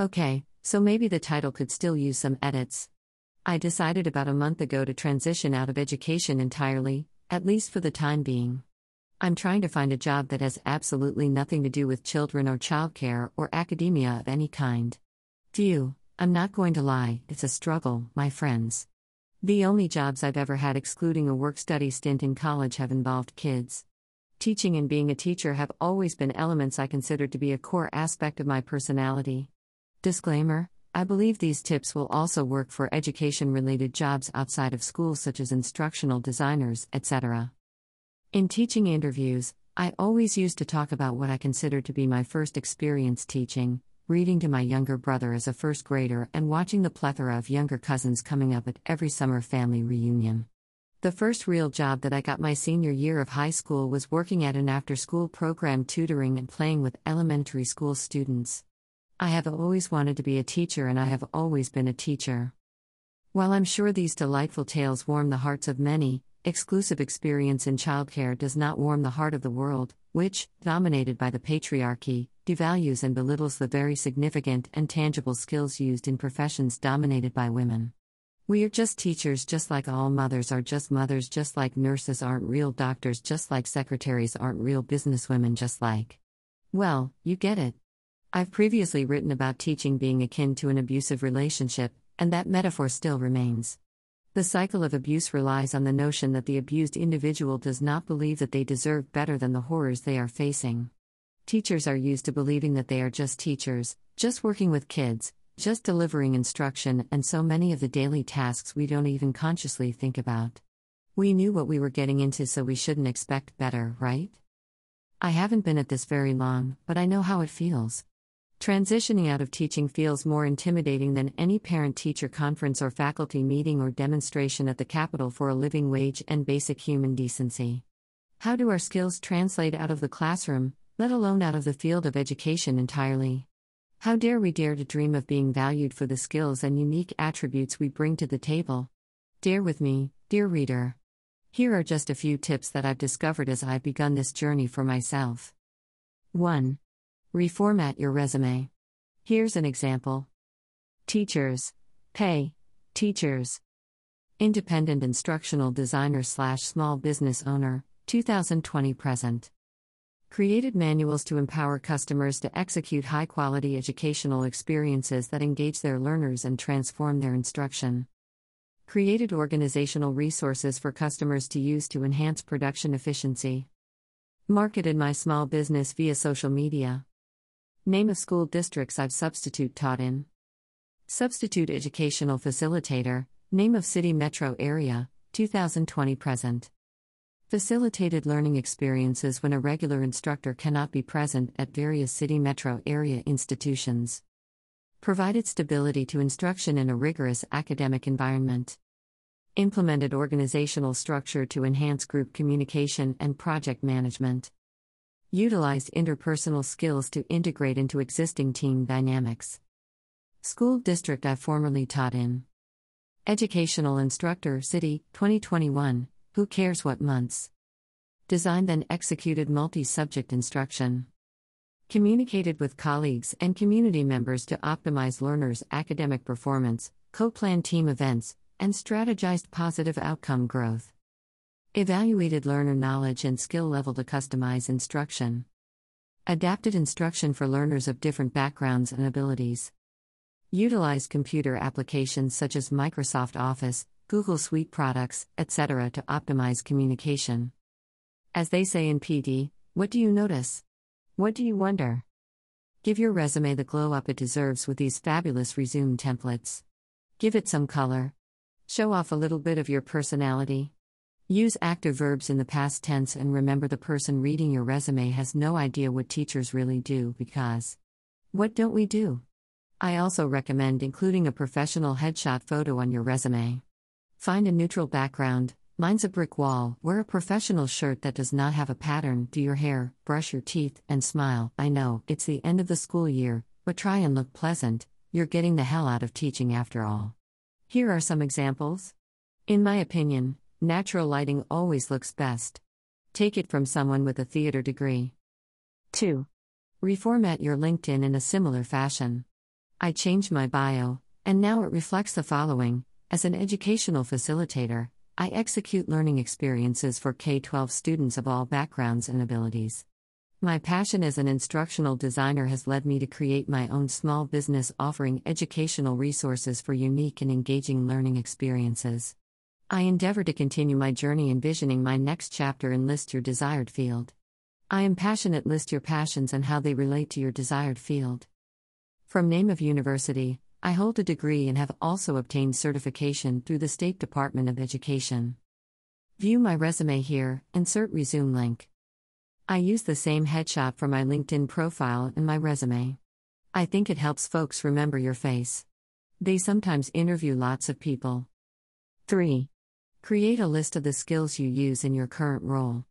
Okay, so maybe the title could still use some edits. I decided about a month ago to transition out of education entirely, at least for the time being. I'm trying to find a job that has absolutely nothing to do with children or childcare or academia of any kind. Phew, I'm not going to lie, it's a struggle, my friends. The only jobs I've ever had excluding a work study stint in college have involved kids. Teaching and being a teacher have always been elements I considered to be a core aspect of my personality. Disclaimer I believe these tips will also work for education related jobs outside of school, such as instructional designers, etc. In teaching interviews, I always used to talk about what I consider to be my first experience teaching, reading to my younger brother as a first grader, and watching the plethora of younger cousins coming up at every summer family reunion. The first real job that I got my senior year of high school was working at an after school program tutoring and playing with elementary school students. I have always wanted to be a teacher and I have always been a teacher. While I'm sure these delightful tales warm the hearts of many, exclusive experience in childcare does not warm the heart of the world, which, dominated by the patriarchy, devalues and belittles the very significant and tangible skills used in professions dominated by women. We are just teachers, just like all mothers are just mothers, just like nurses aren't real doctors, just like secretaries aren't real businesswomen, just like. Well, you get it. I've previously written about teaching being akin to an abusive relationship, and that metaphor still remains. The cycle of abuse relies on the notion that the abused individual does not believe that they deserve better than the horrors they are facing. Teachers are used to believing that they are just teachers, just working with kids, just delivering instruction, and so many of the daily tasks we don't even consciously think about. We knew what we were getting into, so we shouldn't expect better, right? I haven't been at this very long, but I know how it feels. Transitioning out of teaching feels more intimidating than any parent teacher conference or faculty meeting or demonstration at the Capitol for a living wage and basic human decency. How do our skills translate out of the classroom, let alone out of the field of education entirely? How dare we dare to dream of being valued for the skills and unique attributes we bring to the table? Dare with me, dear reader. Here are just a few tips that I've discovered as I've begun this journey for myself. 1. Reformat your resume. Here's an example Teachers. Pay. Teachers. Independent instructional designer slash small business owner, 2020 present. Created manuals to empower customers to execute high quality educational experiences that engage their learners and transform their instruction. Created organizational resources for customers to use to enhance production efficiency. Marketed my small business via social media. Name of school districts I've substitute taught in. Substitute Educational Facilitator, name of city metro area, 2020 present. Facilitated learning experiences when a regular instructor cannot be present at various city metro area institutions. Provided stability to instruction in a rigorous academic environment. Implemented organizational structure to enhance group communication and project management. Utilized interpersonal skills to integrate into existing team dynamics. School district I formerly taught in. Educational instructor, City, 2021. Who cares what months? Designed and executed multi subject instruction. Communicated with colleagues and community members to optimize learners' academic performance, co planned team events, and strategized positive outcome growth. Evaluated learner knowledge and skill level to customize instruction. Adapted instruction for learners of different backgrounds and abilities. Utilize computer applications such as Microsoft Office, Google Suite products, etc. to optimize communication. As they say in PD, what do you notice? What do you wonder? Give your resume the glow up it deserves with these fabulous resume templates. Give it some color. Show off a little bit of your personality. Use active verbs in the past tense and remember the person reading your resume has no idea what teachers really do because. What don't we do? I also recommend including a professional headshot photo on your resume. Find a neutral background, mine's a brick wall, wear a professional shirt that does not have a pattern, do your hair, brush your teeth, and smile. I know, it's the end of the school year, but try and look pleasant, you're getting the hell out of teaching after all. Here are some examples. In my opinion, Natural lighting always looks best. Take it from someone with a theater degree. 2. Reformat your LinkedIn in a similar fashion. I changed my bio, and now it reflects the following As an educational facilitator, I execute learning experiences for K 12 students of all backgrounds and abilities. My passion as an instructional designer has led me to create my own small business offering educational resources for unique and engaging learning experiences. I endeavor to continue my journey envisioning my next chapter and list your desired field. I am passionate, list your passions and how they relate to your desired field. From name of university, I hold a degree and have also obtained certification through the State Department of Education. View my resume here, insert resume link. I use the same headshot for my LinkedIn profile and my resume. I think it helps folks remember your face. They sometimes interview lots of people. 3. Create a list of the skills you use in your current role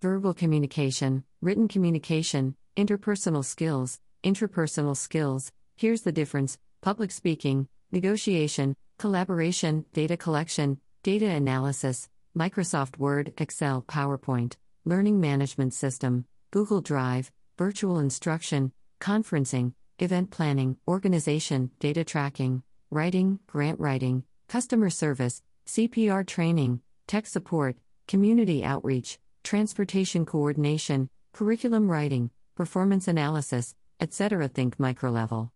verbal communication, written communication, interpersonal skills, intrapersonal skills. Here's the difference public speaking, negotiation, collaboration, data collection, data analysis, Microsoft Word, Excel, PowerPoint, learning management system, Google Drive, virtual instruction, conferencing, event planning, organization, data tracking, writing, grant writing, customer service, CPR training, tech support, community outreach, transportation coordination, curriculum writing, performance analysis, etc. Think micro level.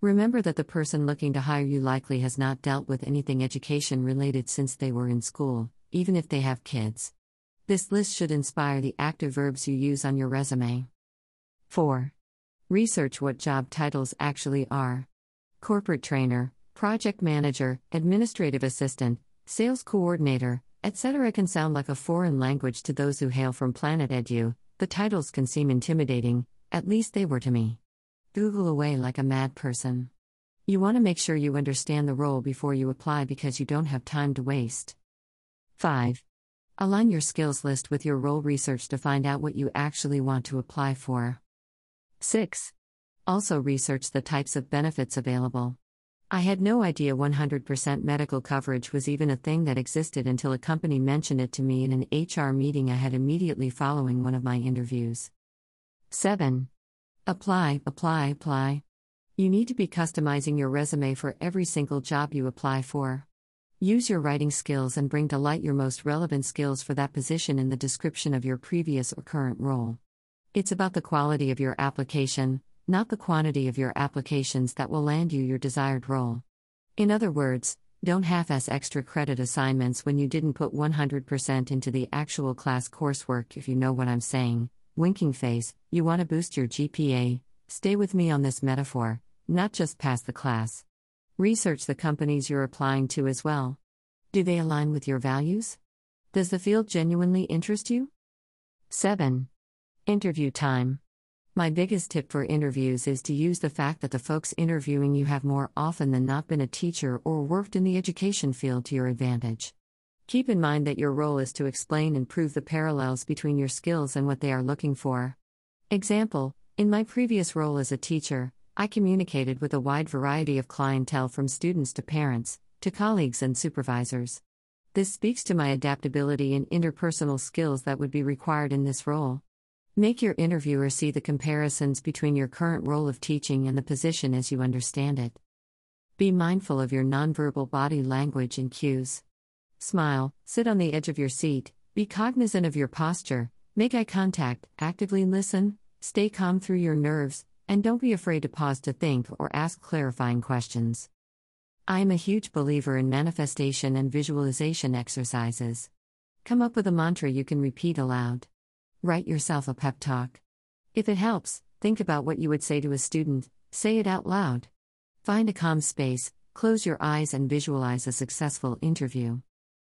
Remember that the person looking to hire you likely has not dealt with anything education related since they were in school, even if they have kids. This list should inspire the active verbs you use on your resume. 4. Research what job titles actually are corporate trainer, project manager, administrative assistant, sales coordinator, etc. can sound like a foreign language to those who hail from Planet Edu. The titles can seem intimidating, at least they were to me. Google away like a mad person. You want to make sure you understand the role before you apply because you don't have time to waste. 5. Align your skills list with your role research to find out what you actually want to apply for. 6. Also research the types of benefits available. I had no idea 100% medical coverage was even a thing that existed until a company mentioned it to me in an HR meeting I had immediately following one of my interviews. 7. Apply, apply, apply. You need to be customizing your resume for every single job you apply for. Use your writing skills and bring to light your most relevant skills for that position in the description of your previous or current role. It's about the quality of your application, not the quantity of your applications that will land you your desired role. In other words, don't half ass extra credit assignments when you didn't put 100% into the actual class coursework, if you know what I'm saying. Winking face, you want to boost your GPA? Stay with me on this metaphor, not just pass the class. Research the companies you're applying to as well. Do they align with your values? Does the field genuinely interest you? 7. Interview time. My biggest tip for interviews is to use the fact that the folks interviewing you have more often than not been a teacher or worked in the education field to your advantage. Keep in mind that your role is to explain and prove the parallels between your skills and what they are looking for. Example In my previous role as a teacher, I communicated with a wide variety of clientele from students to parents, to colleagues and supervisors. This speaks to my adaptability and interpersonal skills that would be required in this role. Make your interviewer see the comparisons between your current role of teaching and the position as you understand it. Be mindful of your nonverbal body language and cues. Smile, sit on the edge of your seat, be cognizant of your posture, make eye contact, actively listen, stay calm through your nerves, and don't be afraid to pause to think or ask clarifying questions. I am a huge believer in manifestation and visualization exercises. Come up with a mantra you can repeat aloud. Write yourself a pep talk. If it helps, think about what you would say to a student, say it out loud. Find a calm space, close your eyes, and visualize a successful interview.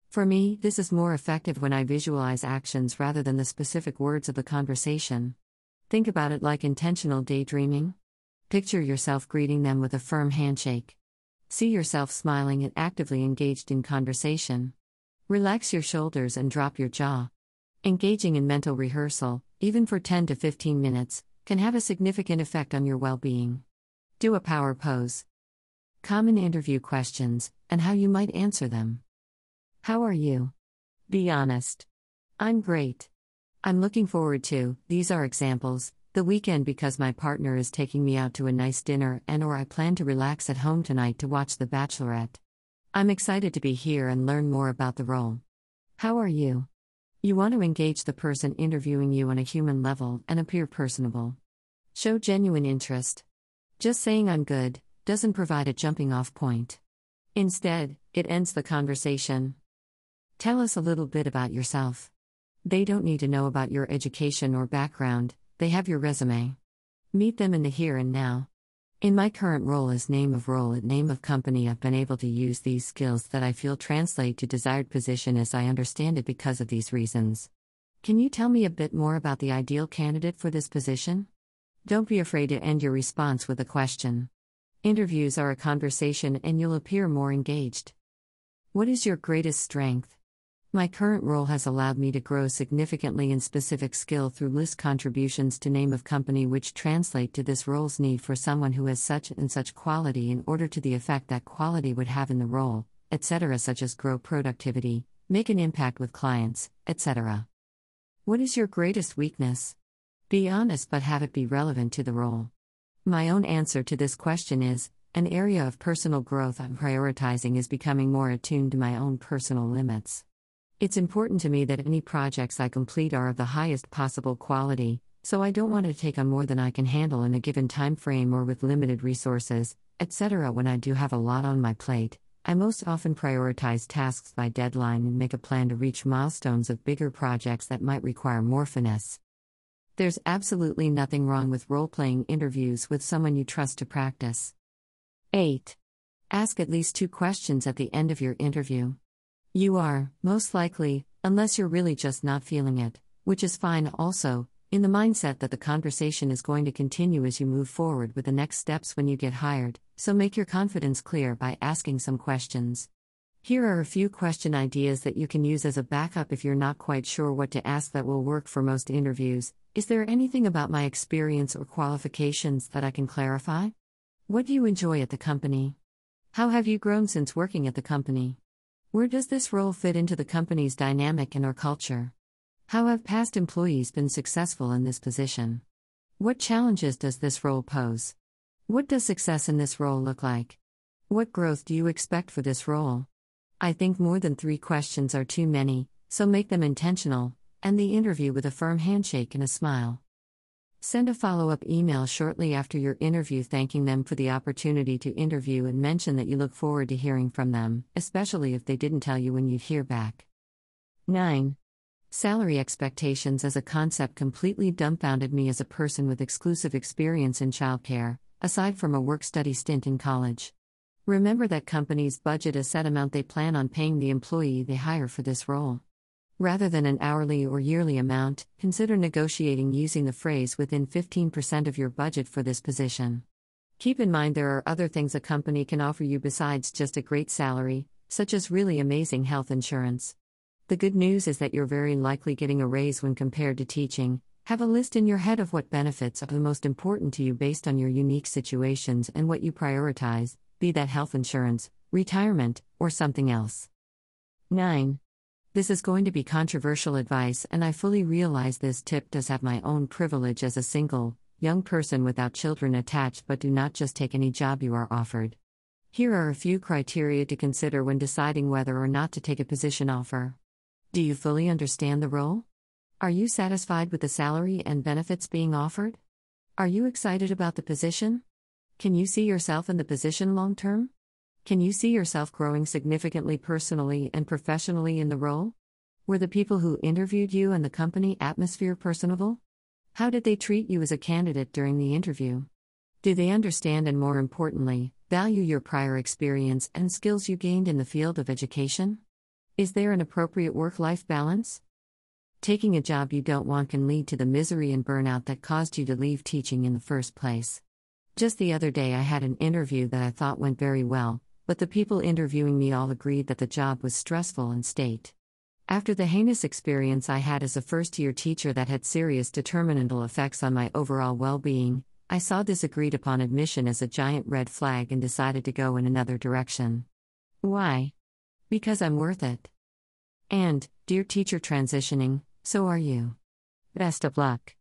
For me, this is more effective when I visualize actions rather than the specific words of the conversation. Think about it like intentional daydreaming. Picture yourself greeting them with a firm handshake. See yourself smiling and actively engaged in conversation. Relax your shoulders and drop your jaw. Engaging in mental rehearsal, even for 10 to 15 minutes, can have a significant effect on your well being. Do a power pose. Common interview questions, and how you might answer them. How are you? Be honest. I'm great. I'm looking forward to, these are examples, The weekend because my partner is taking me out to a nice dinner and or I plan to relax at home tonight to watch The Bachelorette. I'm excited to be here and learn more about the role. How are you? You want to engage the person interviewing you on a human level and appear personable. Show genuine interest. Just saying I'm good doesn't provide a jumping off point. Instead, it ends the conversation. Tell us a little bit about yourself. They don't need to know about your education or background, they have your resume. Meet them in the here and now. In my current role as name of role at name of company, I've been able to use these skills that I feel translate to desired position as I understand it because of these reasons. Can you tell me a bit more about the ideal candidate for this position? Don't be afraid to end your response with a question. Interviews are a conversation and you'll appear more engaged. What is your greatest strength? My current role has allowed me to grow significantly in specific skill through list contributions to name of company which translate to this role's need for someone who has such and such quality in order to the effect that quality would have in the role, etc., such as grow productivity, make an impact with clients, etc. What is your greatest weakness? Be honest but have it be relevant to the role. My own answer to this question is an area of personal growth I'm prioritizing is becoming more attuned to my own personal limits. It's important to me that any projects I complete are of the highest possible quality, so I don't want to take on more than I can handle in a given time frame or with limited resources, etc. When I do have a lot on my plate, I most often prioritize tasks by deadline and make a plan to reach milestones of bigger projects that might require more finesse. There's absolutely nothing wrong with role playing interviews with someone you trust to practice. 8. Ask at least two questions at the end of your interview. You are, most likely, unless you're really just not feeling it, which is fine also, in the mindset that the conversation is going to continue as you move forward with the next steps when you get hired, so make your confidence clear by asking some questions. Here are a few question ideas that you can use as a backup if you're not quite sure what to ask that will work for most interviews. Is there anything about my experience or qualifications that I can clarify? What do you enjoy at the company? How have you grown since working at the company? Where does this role fit into the company's dynamic and or culture? How have past employees been successful in this position? What challenges does this role pose? What does success in this role look like? What growth do you expect for this role? I think more than three questions are too many, so make them intentional, and the interview with a firm handshake and a smile. Send a follow up email shortly after your interview thanking them for the opportunity to interview and mention that you look forward to hearing from them, especially if they didn't tell you when you'd hear back. 9. Salary expectations as a concept completely dumbfounded me as a person with exclusive experience in childcare, aside from a work study stint in college. Remember that companies budget a set amount they plan on paying the employee they hire for this role. Rather than an hourly or yearly amount, consider negotiating using the phrase within 15% of your budget for this position. Keep in mind there are other things a company can offer you besides just a great salary, such as really amazing health insurance. The good news is that you're very likely getting a raise when compared to teaching. Have a list in your head of what benefits are the most important to you based on your unique situations and what you prioritize, be that health insurance, retirement, or something else. 9. This is going to be controversial advice, and I fully realize this tip does have my own privilege as a single, young person without children attached, but do not just take any job you are offered. Here are a few criteria to consider when deciding whether or not to take a position offer. Do you fully understand the role? Are you satisfied with the salary and benefits being offered? Are you excited about the position? Can you see yourself in the position long term? Can you see yourself growing significantly personally and professionally in the role? Were the people who interviewed you and the company atmosphere personable? How did they treat you as a candidate during the interview? Do they understand and, more importantly, value your prior experience and skills you gained in the field of education? Is there an appropriate work life balance? Taking a job you don't want can lead to the misery and burnout that caused you to leave teaching in the first place. Just the other day, I had an interview that I thought went very well, but the people interviewing me all agreed that the job was stressful and state. After the heinous experience I had as a first year teacher that had serious determinantal effects on my overall well being, I saw this agreed upon admission as a giant red flag and decided to go in another direction. Why? Because I'm worth it. And, dear teacher transitioning, so are you. Best of luck.